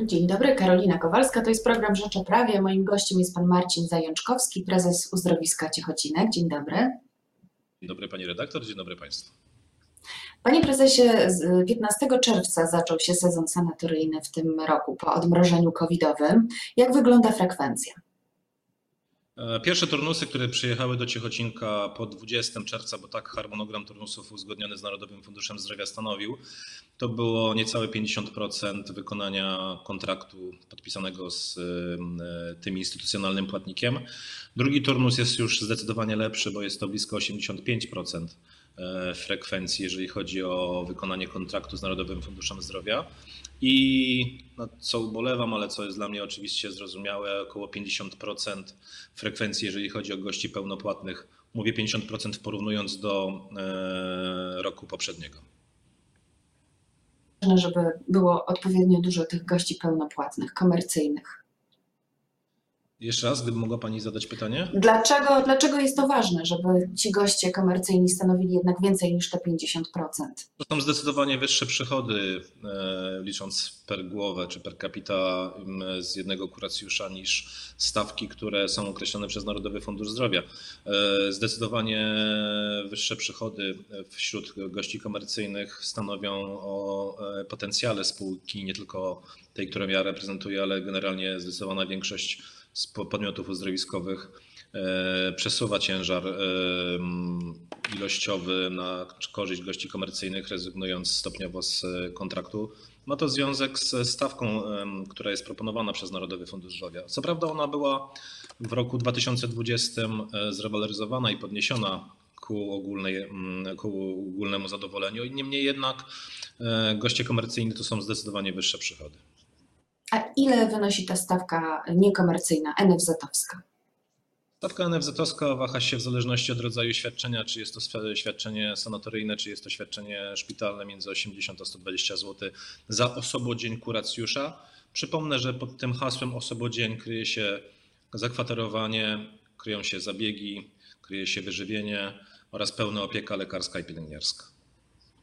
Dzień dobry, Karolina Kowalska, to jest program Rzecz o Prawie. Moim gościem jest pan Marcin Zajączkowski, prezes Uzdrowiska Ciechocinek. Dzień dobry. Dzień dobry pani redaktor, dzień dobry państwu. Panie prezesie, 15 czerwca zaczął się sezon sanatoryjny w tym roku po odmrożeniu covidowym. Jak wygląda frekwencja? E, pierwsze turnusy, które przyjechały do Ciechocinka po 20 czerwca, bo tak harmonogram turnusów uzgodniony z Narodowym Funduszem Zdrowia stanowił, to było niecałe 50% wykonania kontraktu podpisanego z e, tym instytucjonalnym płatnikiem. Drugi turnus jest już zdecydowanie lepszy, bo jest to blisko 85% e, frekwencji, jeżeli chodzi o wykonanie kontraktu z Narodowym Funduszem Zdrowia. I no, co ubolewam, ale co jest dla mnie oczywiście zrozumiałe, około 50% frekwencji, jeżeli chodzi o gości pełnopłatnych. Mówię 50% porównując do e, roku poprzedniego. Żeby było odpowiednio dużo tych gości pełnopłatnych, komercyjnych. Jeszcze raz, gdyby mogła Pani zadać pytanie? Dlaczego, dlaczego jest to ważne, żeby ci goście komercyjni stanowili jednak więcej niż te 50%? To są zdecydowanie wyższe przychody, e, licząc per głowę czy per capita z jednego kuracjusza niż stawki, które są określone przez Narodowy Fundusz Zdrowia. E, zdecydowanie wyższe przychody wśród gości komercyjnych stanowią o e, potencjale spółki, nie tylko tej, którą ja reprezentuję, ale generalnie zdecydowana większość z podmiotów uzdrowiskowych e, przesuwa ciężar e, ilościowy na korzyść gości komercyjnych, rezygnując stopniowo z kontraktu. Ma to związek ze stawką, która jest proponowana przez Narodowy Fundusz Zdrowia. Co prawda ona była w roku 2020 e, zrewaloryzowana i podniesiona ku, ogólnej, ku ogólnemu zadowoleniu. Niemniej jednak goście komercyjni to są zdecydowanie wyższe przychody. A ile wynosi ta stawka niekomercyjna, NFZ-owska? Stawka NFZ-owska waha się w zależności od rodzaju świadczenia, czy jest to świadczenie sanatoryjne, czy jest to świadczenie szpitalne między 80 a 120 zł za osobodzień kuracjusza. Przypomnę, że pod tym hasłem osobodzień kryje się zakwaterowanie, kryją się zabiegi, kryje się wyżywienie oraz pełna opieka lekarska i pielęgniarska.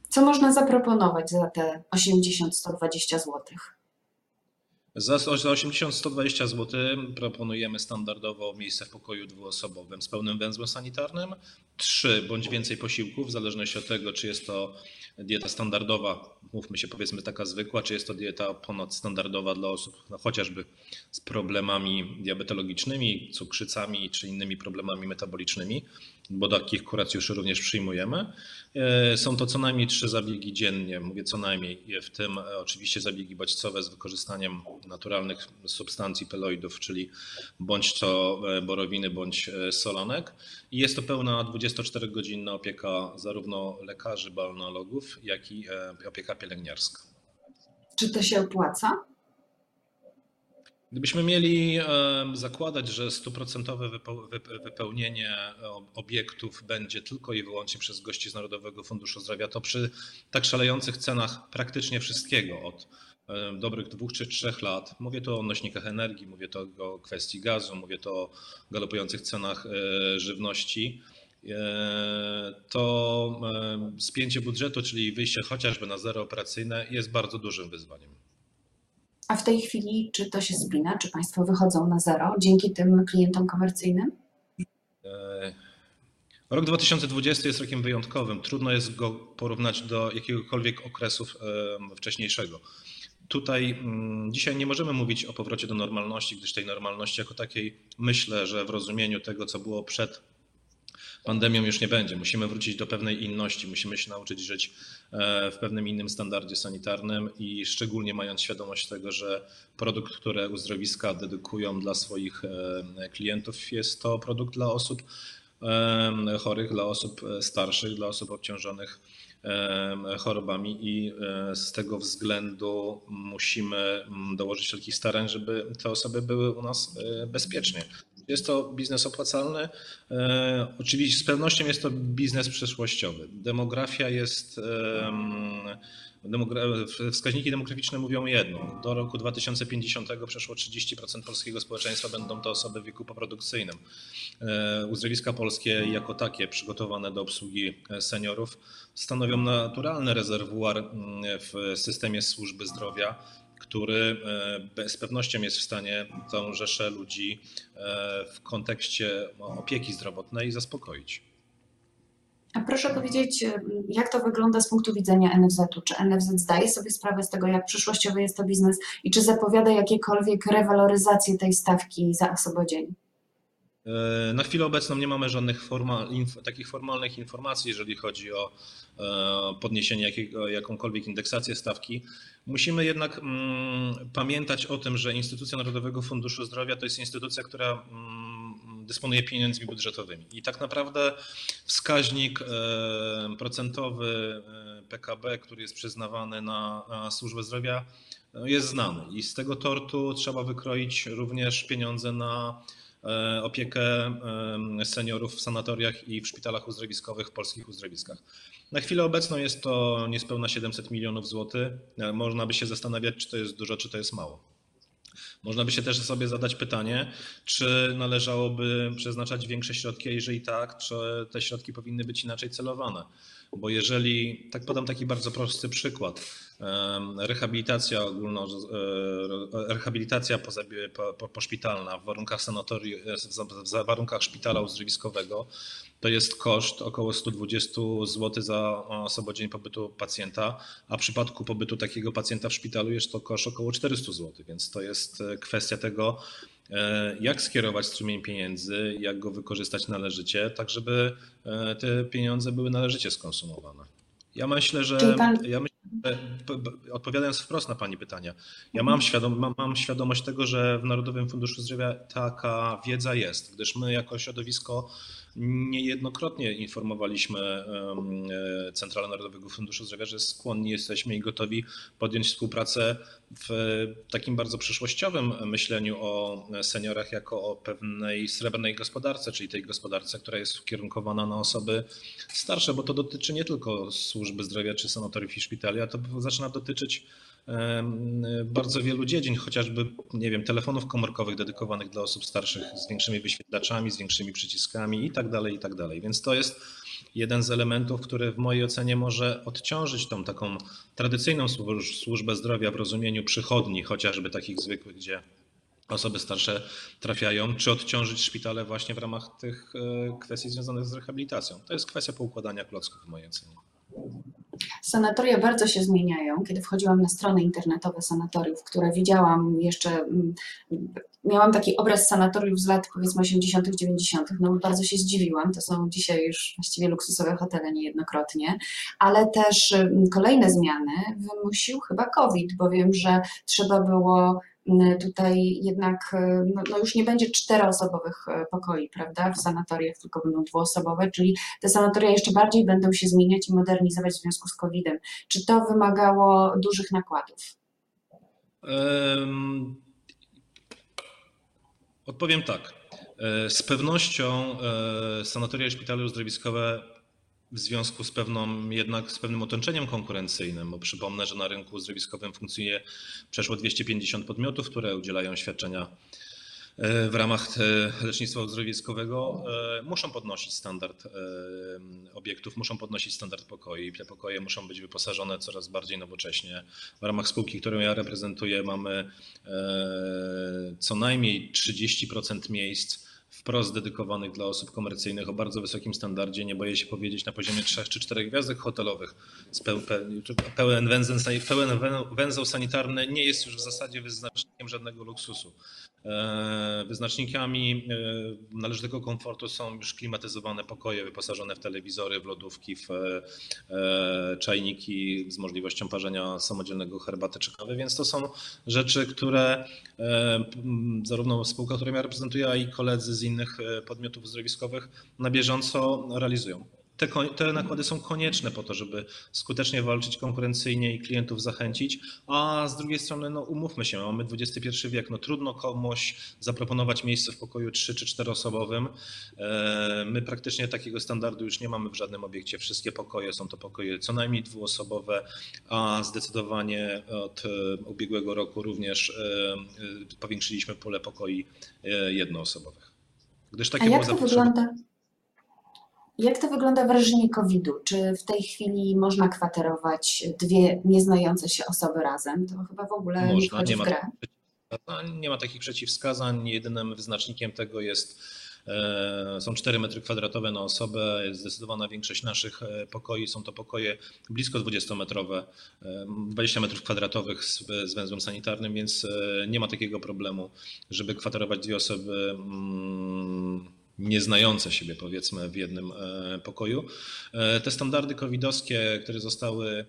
Co można zaproponować za te 80-120 złotych? Za 80-120 zł proponujemy standardowo miejsce w pokoju dwuosobowym z pełnym węzłem sanitarnym, trzy bądź więcej posiłków, w zależności od tego, czy jest to dieta standardowa, mówmy się powiedzmy taka zwykła, czy jest to dieta ponadstandardowa dla osób no, chociażby z problemami diabetologicznymi, cukrzycami czy innymi problemami metabolicznymi, bo takich kuracjuszy również przyjmujemy. E, są to co najmniej trzy zabiegi dziennie, mówię co najmniej, w tym e, oczywiście zabiegi bodźcowe z wykorzystaniem naturalnych substancji peloidów, czyli bądź to e, borowiny, bądź solanek. I jest to pełna 24-godzinna opieka zarówno lekarzy, balneologów, jak i opieka pielęgniarska. Czy to się opłaca? Gdybyśmy mieli zakładać, że stuprocentowe wypełnienie obiektów będzie tylko i wyłącznie przez gości z Narodowego Funduszu Zdrowia, to przy tak szalejących cenach praktycznie wszystkiego od dobrych dwóch czy trzech lat, mówię to o nośnikach energii, mówię to o kwestii gazu, mówię to o galopujących cenach e, żywności, e, to spięcie budżetu, czyli wyjście chociażby na zero operacyjne jest bardzo dużym wyzwaniem. A w tej chwili, czy to się spina? Czy Państwo wychodzą na zero dzięki tym klientom komercyjnym? E, rok 2020 jest rokiem wyjątkowym. Trudno jest go porównać do jakiegokolwiek okresu wcześniejszego. Tutaj mm, dzisiaj nie możemy mówić o powrocie do normalności, gdyż tej normalności jako takiej myślę, że w rozumieniu tego, co było przed pandemią już nie będzie. Musimy wrócić do pewnej inności, musimy się nauczyć żyć w pewnym innym standardzie sanitarnym i szczególnie mając świadomość tego, że produkt, który uzdrowiska dedykują dla swoich e, klientów, jest to produkt dla osób e, chorych, dla osób starszych, dla osób obciążonych chorobami i z tego względu musimy mm, dołożyć wszelkich starań, żeby te osoby były u nas bezpiecznie. Jest to biznes opłacalny. E, oczywiście z pewnością jest to biznes przyszłościowy. Demografia jest. Wskaźniki demograficzne mówią jedno. Do roku 2050 przeszło 30% polskiego społeczeństwa będą to osoby w wieku poprodukcyjnym. E, uzdrowiska polskie jako takie przygotowane do obsługi seniorów stanowią naturalny rezerwuar mm, w systemie służby zdrowia który z pewnością jest w stanie tą rzeszę ludzi w kontekście opieki zdrowotnej zaspokoić. A proszę powiedzieć, jak to wygląda z punktu widzenia NFZ-u? Czy NFZ zdaje sobie sprawę z tego, jak przyszłościowy jest to biznes i czy zapowiada jakiekolwiek rewaloryzację tej stawki za osobodzień? E, na chwilę obecną nie mamy żadnych formal, inf, takich formalnych informacji, jeżeli chodzi o e, podniesienie jakiego, jakąkolwiek indeksację stawki. Musimy jednak mm, pamiętać o tym, że instytucja Narodowego Funduszu Zdrowia to jest instytucja, która mm, dysponuje pieniędzmi budżetowymi. I tak naprawdę wskaźnik e, procentowy PKB, który jest przyznawany na, na służbę zdrowia, jest znany. I z tego tortu trzeba wykroić również pieniądze na E, opiekę seniorów w sanatoriach i w szpitalach uzdrowiskowych w polskich uzdrowiskach. Na chwilę obecną jest to niespełna 700 milionów złotych. E, można by się zastanawiać, czy to jest dużo, czy to jest mało. Można by się też sobie zadać pytanie, czy należałoby przeznaczać większe środki, a jeżeli tak, czy te środki powinny być inaczej celowane. Bo jeżeli, tak podam taki bardzo prosty przykład, rehabilitacja ogólno, e, rehabilitacja poszpitalna w warunkach sanatorium, w warunkach szpitala uzdrowiskowego to jest koszt około 120 zł za osobodzień pobytu pacjenta, a w przypadku pobytu takiego pacjenta w szpitalu jest to koszt około 400 zł, więc to jest e, kwestia tego, e, jak skierować strumień pieniędzy, jak go wykorzystać należycie, tak żeby te pieniądze były należycie skonsumowane. Ja myślę, że ja Odpowiadając wprost na Pani pytania, ja mam, świadom, mam, mam, świadomość tego, że w Narodowym Funduszu Zdrowia taka wiedza jest, gdyż my jako środowisko niejednokrotnie informowaliśmy e, Centralę Narodowego Funduszu Zdrowia, że skłonni jesteśmy i gotowi podjąć współpracę w takim bardzo przyszłościowym myśleniu o seniorach jako o pewnej srebrnej gospodarce, czyli tej gospodarce, która jest ukierunkowana na osoby starsze, bo to dotyczy nie tylko służby zdrowia czy sanatoriów i szpitali, a to zaczyna dotyczyć bardzo wielu dziedzin, chociażby, nie wiem, telefonów komórkowych dedykowanych dla osób starszych z większymi wyświetlaczami, z większymi przyciskami i tak dalej, i tak dalej. Więc to jest jeden z elementów, który w mojej ocenie może odciążyć tą taką tradycyjną służbę zdrowia w rozumieniu przychodni, chociażby takich zwykłych, gdzie osoby starsze trafiają, czy odciążyć szpitale właśnie w ramach tych e, kwestii związanych z rehabilitacją. To jest kwestia poukładania klocków w mojej ocenie. Sanatoria bardzo się zmieniają. Kiedy wchodziłam na strony internetowe sanatoriów, które widziałam jeszcze, mm, miałam taki obraz sanatoriów z lat powiedzmy 80., 90., no bardzo się zdziwiłam. To są dzisiaj już właściwie luksusowe hotele niejednokrotnie, ale też mm, kolejne zmiany wymusił chyba COVID, bo wiem, że trzeba było Tutaj jednak no, no już nie będzie czteroosobowych e, pokoi, prawda, w sanatoriach, tylko będą dwuosobowe, czyli te sanatoria jeszcze bardziej będą się zmieniać i modernizować w związku z COVID-em. Czy to wymagało dużych nakładów? Um, odpowiem tak. E, z pewnością e, sanatoria i szpitale uzdrowiskowe w związku z pewną, jednak z pewnym otoczeniem konkurencyjnym, bo przypomnę, że na rynku uzdrowiskowym funkcjonuje przeszło 250 podmiotów, które udzielają świadczenia e, w ramach e, lecznictwa uzdrowiskowego e, muszą podnosić standard obiektów, muszą podnosić standard pokoi. Te pokoje muszą być wyposażone coraz bardziej nowocześnie. W ramach spółki, którą ja reprezentuję, mamy co najmniej 30% miejsc wprost dedykowanych dla osób komercyjnych o bardzo wysokim standardzie, nie boję się powiedzieć, na poziomie trzech czy czterech gwiazdek hotelowych. Pełen węzeł, pełen węzeł sanitarny nie jest już w zasadzie wyznacznikiem żadnego luksusu. E, wyznacznikami e, należytego komfortu są już klimatyzowane pokoje wyposażone w telewizory, w lodówki, w e, czajniki z możliwością parzenia samodzielnego herbaty czy kawy, więc to są rzeczy, które zarówno spółka, którą ja reprezentuję, a i koledzy z innych podmiotów zdrowiskowych na bieżąco realizują te, te nakłady są konieczne po to, żeby skutecznie walczyć konkurencyjnie i klientów zachęcić, a z drugiej strony, no umówmy się, mamy XXI wiek, no trudno komuś zaproponować miejsce w pokoju 3 czy 4 osobowym. E, my praktycznie takiego standardu już nie mamy w żadnym obiekcie. Wszystkie pokoje są to pokoje co najmniej dwuosobowe, a zdecydowanie od e, ubiegłego roku również e, powiększyliśmy pulę pokoi jednoosobowych. Gdyż takie a jak to wygląda? Jak to wygląda w reżimie COVID-u? Czy w tej chwili można kwaterować dwie nieznające się osoby razem? To chyba w ogóle można, nie nie. Ma, nie ma takich przeciwwskazań. Jedynym wyznacznikiem tego jest są 4 metry kwadratowe na osobę. Zdecydowana większość naszych e, pokoi są to pokoje blisko 20-metrowe, 20 metrów kwadratowych z, z węzłem sanitarnym, więc e, nie ma takiego problemu, żeby kwaterować dwie osoby mm, nieznające siebie, powiedzmy, w jednym e, pokoju. E, te standardy covidowskie, które zostały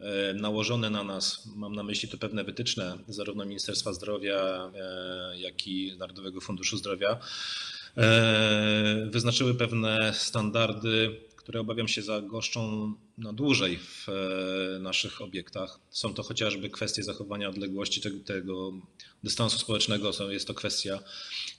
e, nałożone na nas, mam na myśli to pewne wytyczne zarówno Ministerstwa Zdrowia, jak i Narodowego Funduszu Zdrowia, wyznaczyły pewne standardy, które obawiam się zagoszczą na dłużej w naszych obiektach. Są to chociażby kwestie zachowania odległości tego, tego dystansu społecznego, jest to kwestia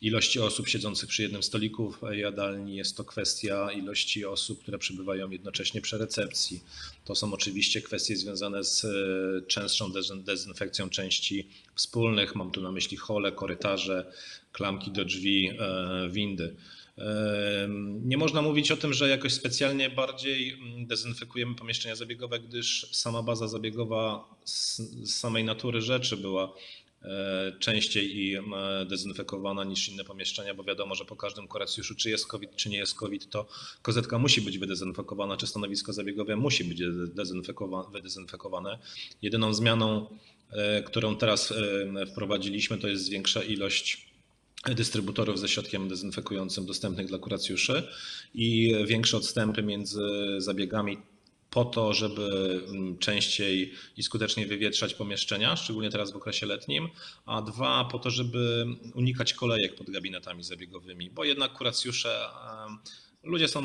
ilości osób siedzących przy jednym stoliku w jadalni, jest to kwestia ilości osób, które przebywają jednocześnie przy recepcji. To są oczywiście kwestie związane z e, częstszą dezynfekcją części wspólnych. Mam tu na myśli hole, korytarze, klamki do drzwi, e, windy. E, nie można mówić o tym, że jakoś specjalnie bardziej mm, dezynfekujemy pomieszczenia zabiegowe, gdyż sama baza zabiegowa z samej natury rzeczy była E, częściej i dezynfekowana niż inne pomieszczenia, bo wiadomo, że po każdym kuracjuszu, czy jest COVID, czy nie jest COVID, to kozetka musi być wydezynfekowana, czy stanowisko zabiegowe musi być wydezynfekowane. Jedyną zmianą, którą teraz wprowadziliśmy, to jest zwiększa ilość dystrybutorów ze środkiem dezynfekującym dostępnych dla kuracjuszy i większe odstępy między zabiegami po to, żeby mm, częściej i skuteczniej wywietrzać pomieszczenia, szczególnie teraz w okresie letnim, a dwa po to, żeby unikać kolejek pod gabinetami zabiegowymi, bo jednak kuracjusze Ludzie są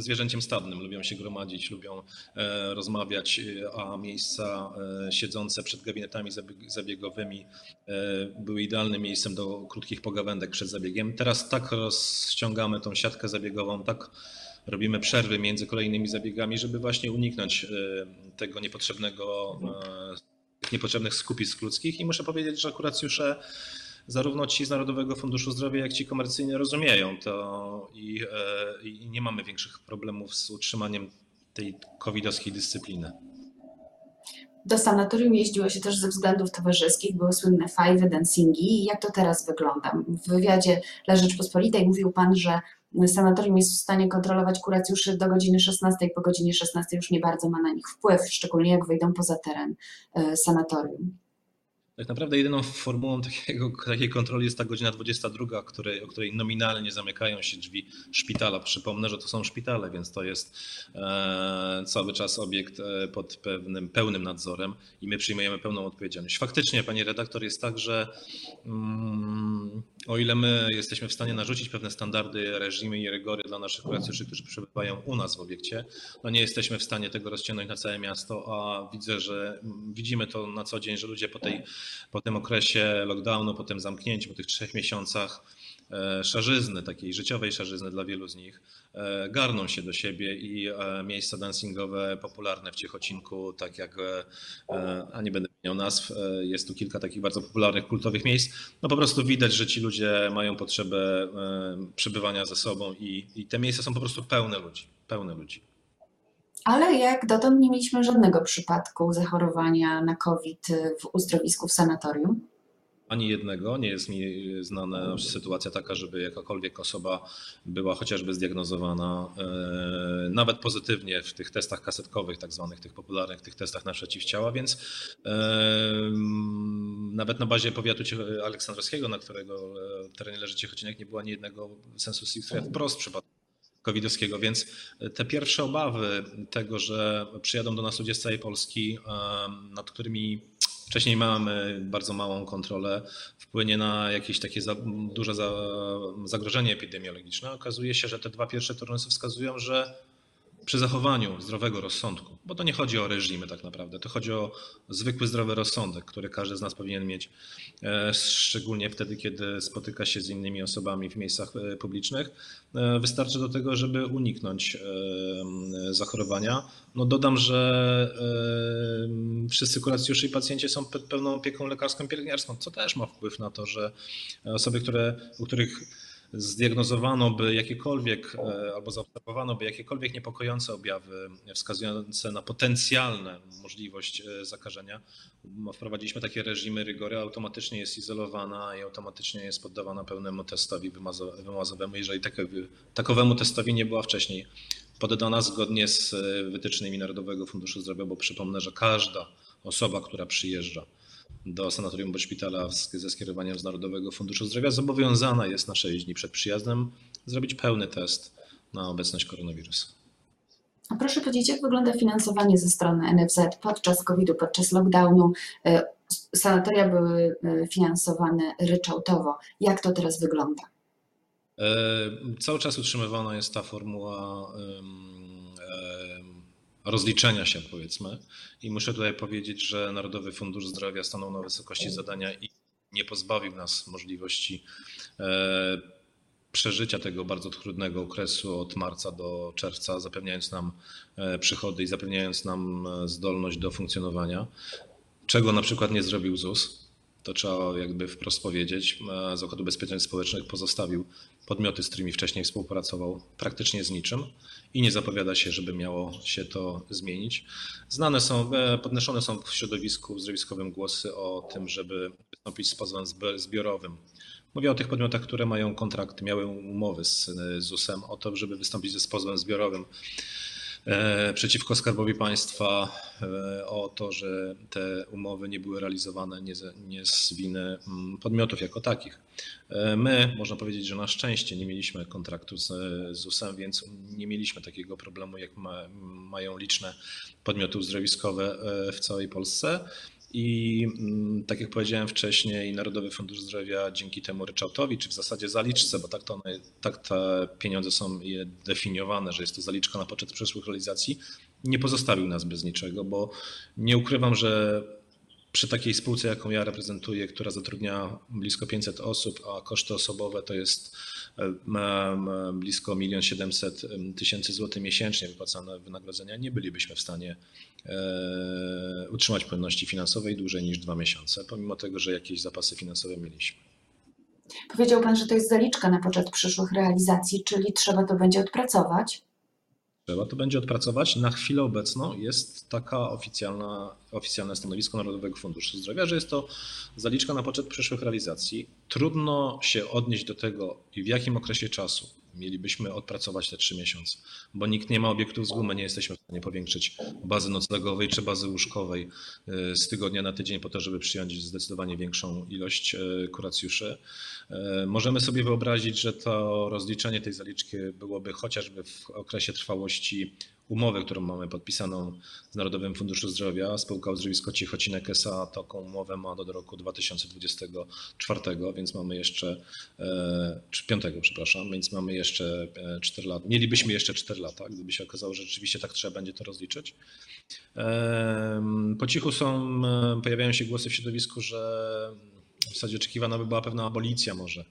zwierzęciem stadnym, lubią się gromadzić, lubią e, rozmawiać, a miejsca e, siedzące przed gabinetami zabiegowymi e, były idealnym miejscem do krótkich pogawędek przed zabiegiem. Teraz tak rozciągamy tą siatkę zabiegową, tak robimy przerwy między kolejnymi zabiegami, żeby właśnie uniknąć e, tego niepotrzebnego, e, niepotrzebnych skupisk ludzkich. I muszę powiedzieć, że akurat e, zarówno ci z Narodowego Funduszu Zdrowia, jak ci komercyjni rozumieją to i, i nie mamy większych problemów z utrzymaniem tej covidowskiej dyscypliny. Do sanatorium jeździło się też ze względów towarzyskich, były słynne fajwy, dancingi. Jak to teraz wygląda? W wywiadzie dla Rzeczpospolitej mówił Pan, że sanatorium jest w stanie kontrolować kuracjuszy do godziny 16, po godzinie 16 już nie bardzo ma na nich wpływ, szczególnie jak wyjdą poza teren e, sanatorium. Tak naprawdę jedyną formułą takiego, takiej kontroli jest ta godzina 22, której, o której nominalnie zamykają się drzwi szpitala. Przypomnę, że to są szpitale, więc to jest e, cały czas obiekt e, pod pewnym pełnym nadzorem i my przyjmujemy pełną odpowiedzialność. Faktycznie, pani redaktor, jest tak, że mm, o ile my jesteśmy w stanie narzucić pewne standardy, reżimy i rygory dla naszych kuracjuszy, którzy przebywają u nas w obiekcie, no nie jesteśmy w stanie tego rozciągnąć na całe miasto, a widzę, że mm, widzimy to na co dzień, że ludzie po tej po tym okresie lockdownu, po tym zamknięciu, po tych trzech miesiącach e, szarzyzny, takiej życiowej szarzyzny dla wielu z nich, e, garną się do siebie i e, miejsca dancingowe popularne w Ciechocinku, tak jak, a nie będę miał nazw, jest tu kilka takich bardzo popularnych, kultowych miejsc, no po prostu widać, że ci ludzie mają potrzebę przebywania ze sobą i, i te miejsca są po prostu pełne ludzi, pełne ludzi. Ale jak dotąd nie mieliśmy żadnego przypadku zachorowania na COVID w uzdrowisku w sanatorium. Ani jednego. Nie jest mi znana sytuacja taka, żeby jakakolwiek osoba była chociażby zdiagnozowana e, nawet pozytywnie w tych testach kasetkowych, tak zwanych, tych popularnych, tych testach na przeciwciała, więc e, nawet na bazie powiatu aleksandrowskiego, na którego e, terenie leży Ciechocinek, nie było ani jednego sensu stricte wprost przypadku covidowskiego, więc te pierwsze obawy tego, że przyjadą do nas ludzie z całej Polski, nad którymi wcześniej mamy bardzo małą kontrolę, wpłynie na jakieś takie za, duże za, zagrożenie epidemiologiczne. Okazuje się, że te dwa pierwsze turnusy wskazują, że przy zachowaniu zdrowego rozsądku, bo to nie chodzi o reżimy tak naprawdę, to chodzi o zwykły zdrowy rozsądek, który każdy z nas powinien mieć, e, szczególnie wtedy, kiedy spotyka się z innymi osobami w miejscach e, publicznych. E, wystarczy do tego, żeby uniknąć zachorowania. No dodam, że wszyscy kuracjusze i pacjenci są pod pełną opieką lekarską pielęgniarską, co też ma wpływ na to, że osoby, które, u których zdiagnozowano by jakiekolwiek e, albo zaobserwowano by jakiekolwiek niepokojące objawy wskazujące na potencjalną możliwość e, zakażenia, wprowadziliśmy takie reżimy rygory, automatycznie jest izolowana i automatycznie jest poddawana pełnemu testowi wymazowemu, jeżeli takowemu testowi nie była wcześniej poddana zgodnie z wytycznymi Narodowego Funduszu Zdrowia, bo przypomnę, że każda osoba, która przyjeżdża do sanatorium bądź szpitala ze skierowaniem z Narodowego Funduszu Zdrowia zobowiązana jest na 6 dni przed przyjazdem zrobić pełny test na obecność koronawirusa. A proszę powiedzieć, jak wygląda finansowanie ze strony NFZ podczas COVID-u, podczas lockdownu? E, sanatoria były e, finansowane ryczałtowo. Jak to teraz wygląda? E, cały czas utrzymywana jest ta formuła rozliczenia się, powiedzmy. I muszę tutaj powiedzieć, że Narodowy Fundusz Zdrowia stanął na wysokości zadania i nie pozbawił nas możliwości e, przeżycia tego bardzo trudnego okresu od marca do czerwca, zapewniając nam e, przychody i zapewniając nam e, zdolność do funkcjonowania, czego na przykład nie zrobił ZUS. To trzeba jakby wprost powiedzieć. Zakład Ubezpieczeń Społecznych pozostawił podmioty, z którymi wcześniej współpracował, praktycznie z niczym i nie zapowiada się, żeby miało się to zmienić. Znane są, e, podnoszone są w środowisku zjawiskowym głosy o tym, żeby wystąpić z pozwem zbiorowym. Mówię o tych podmiotach, które mają kontrakty, miały umowy z ZUS-em o to, żeby wystąpić ze pozwem zbiorowym E, przeciwko Skarbowi Państwa e, o to, że te umowy nie były realizowane nie z, nie z winy mm, podmiotów jako takich. E, my, można powiedzieć, że na szczęście nie mieliśmy kontraktu z ZUS-em, więc nie mieliśmy takiego problemu, jak ma, mają liczne podmioty uzdrowiskowe w całej Polsce. I mm, tak jak powiedziałem wcześniej, Narodowy Fundusz Zdrowia dzięki temu ryczałtowi, czy w zasadzie zaliczce, bo tak, to one, tak te pieniądze są definiowane, że jest to zaliczka na poczet przyszłych realizacji, nie pozostawił nas bez niczego, bo nie ukrywam, że przy takiej spółce, jaką ja reprezentuję, która zatrudnia blisko 500 osób, a koszty osobowe to jest e, blisko 1 700 tysięcy złotych miesięcznie wypłacane wynagrodzenia, nie bylibyśmy w stanie e, utrzymać płynności finansowej dłużej niż dwa miesiące, pomimo tego, że jakieś zapasy finansowe mieliśmy. Powiedział Pan, że to jest zaliczka na poczet przyszłych realizacji, czyli trzeba to będzie odpracować trzeba to będzie odpracować. Na chwilę obecną jest taka oficjalna, oficjalne stanowisko Narodowego Funduszu Zdrowia, że jest to zaliczka na poczet przyszłych realizacji. Trudno się odnieść do tego w jakim okresie czasu mielibyśmy odpracować te trzy miesiące, bo nikt nie ma obiektów z gumy, nie jesteśmy w stanie powiększyć bazy noclegowej czy bazy łóżkowej e, z tygodnia na tydzień po to, żeby przyjąć zdecydowanie większą ilość e, kuracjuszy. E, możemy sobie wyobrazić, że to rozliczenie tej zaliczki byłoby chociażby w okresie trwałości umowy, którą mamy podpisaną z Narodowym Funduszem Zdrowia. Spółka Uzdrowisko Ciechocinek S.A. taką umowę ma do roku 2024, więc mamy jeszcze, e, czy 5, przepraszam, więc mamy jeszcze 4 e, lata. Mielibyśmy jeszcze 4 lata, gdyby się okazało, że rzeczywiście tak trzeba będzie to rozliczyć. Po cichu są, pojawiają się głosy w środowisku, że w zasadzie oczekiwana by była pewna abolicja może.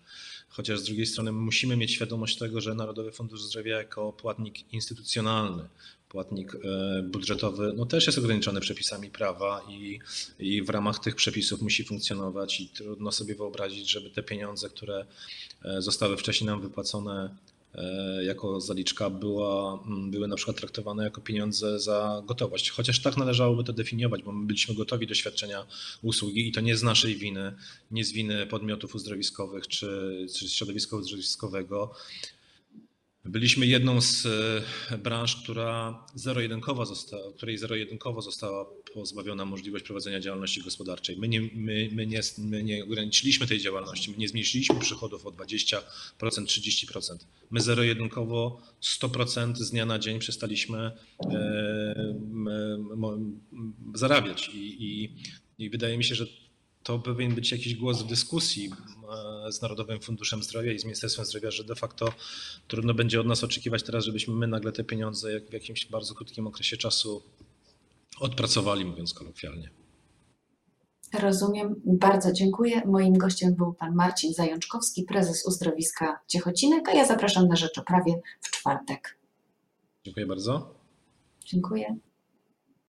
Chociaż z drugiej strony musimy mieć świadomość tego, że Narodowy Fundusz Zdrowia jako płatnik instytucjonalny, płatnik e, budżetowy, no też jest ograniczony przepisami prawa i, i w ramach tych przepisów musi funkcjonować i trudno sobie wyobrazić, żeby te pieniądze, które e, zostały wcześniej nam wypłacone jako zaliczka była, były na przykład traktowane jako pieniądze za gotowość. Chociaż tak należałoby to definiować, bo my byliśmy gotowi do świadczenia usługi i to nie z naszej winy, nie z winy podmiotów uzdrowiskowych czy, czy środowiska uzdrowiskowego. Byliśmy jedną z e, branż, która zero-jedynkowo została, której zero-jedynkowo została pozbawiona możliwość prowadzenia działalności gospodarczej. My nie, my, my, nie, my nie ograniczyliśmy tej działalności, my nie zmniejszyliśmy przychodów o 20%, 30%. My zero-jedynkowo 100% z dnia na dzień przestaliśmy e, zarabiać i, i, i wydaje mi się, że to powinien być jakiś głos w dyskusji e, z Narodowym Funduszem Zdrowia i z Ministerstwem Zdrowia, że de facto trudno będzie od nas oczekiwać teraz, żebyśmy my nagle te pieniądze w jakimś bardzo krótkim okresie czasu odpracowali, mówiąc kolokwialnie. Rozumiem. Bardzo dziękuję. Moim gościem był pan Marcin Zajączkowski, prezes uzdrowiska Ciechocinek, a ja zapraszam na Rzeczoprawie w czwartek. Dziękuję bardzo. Dziękuję.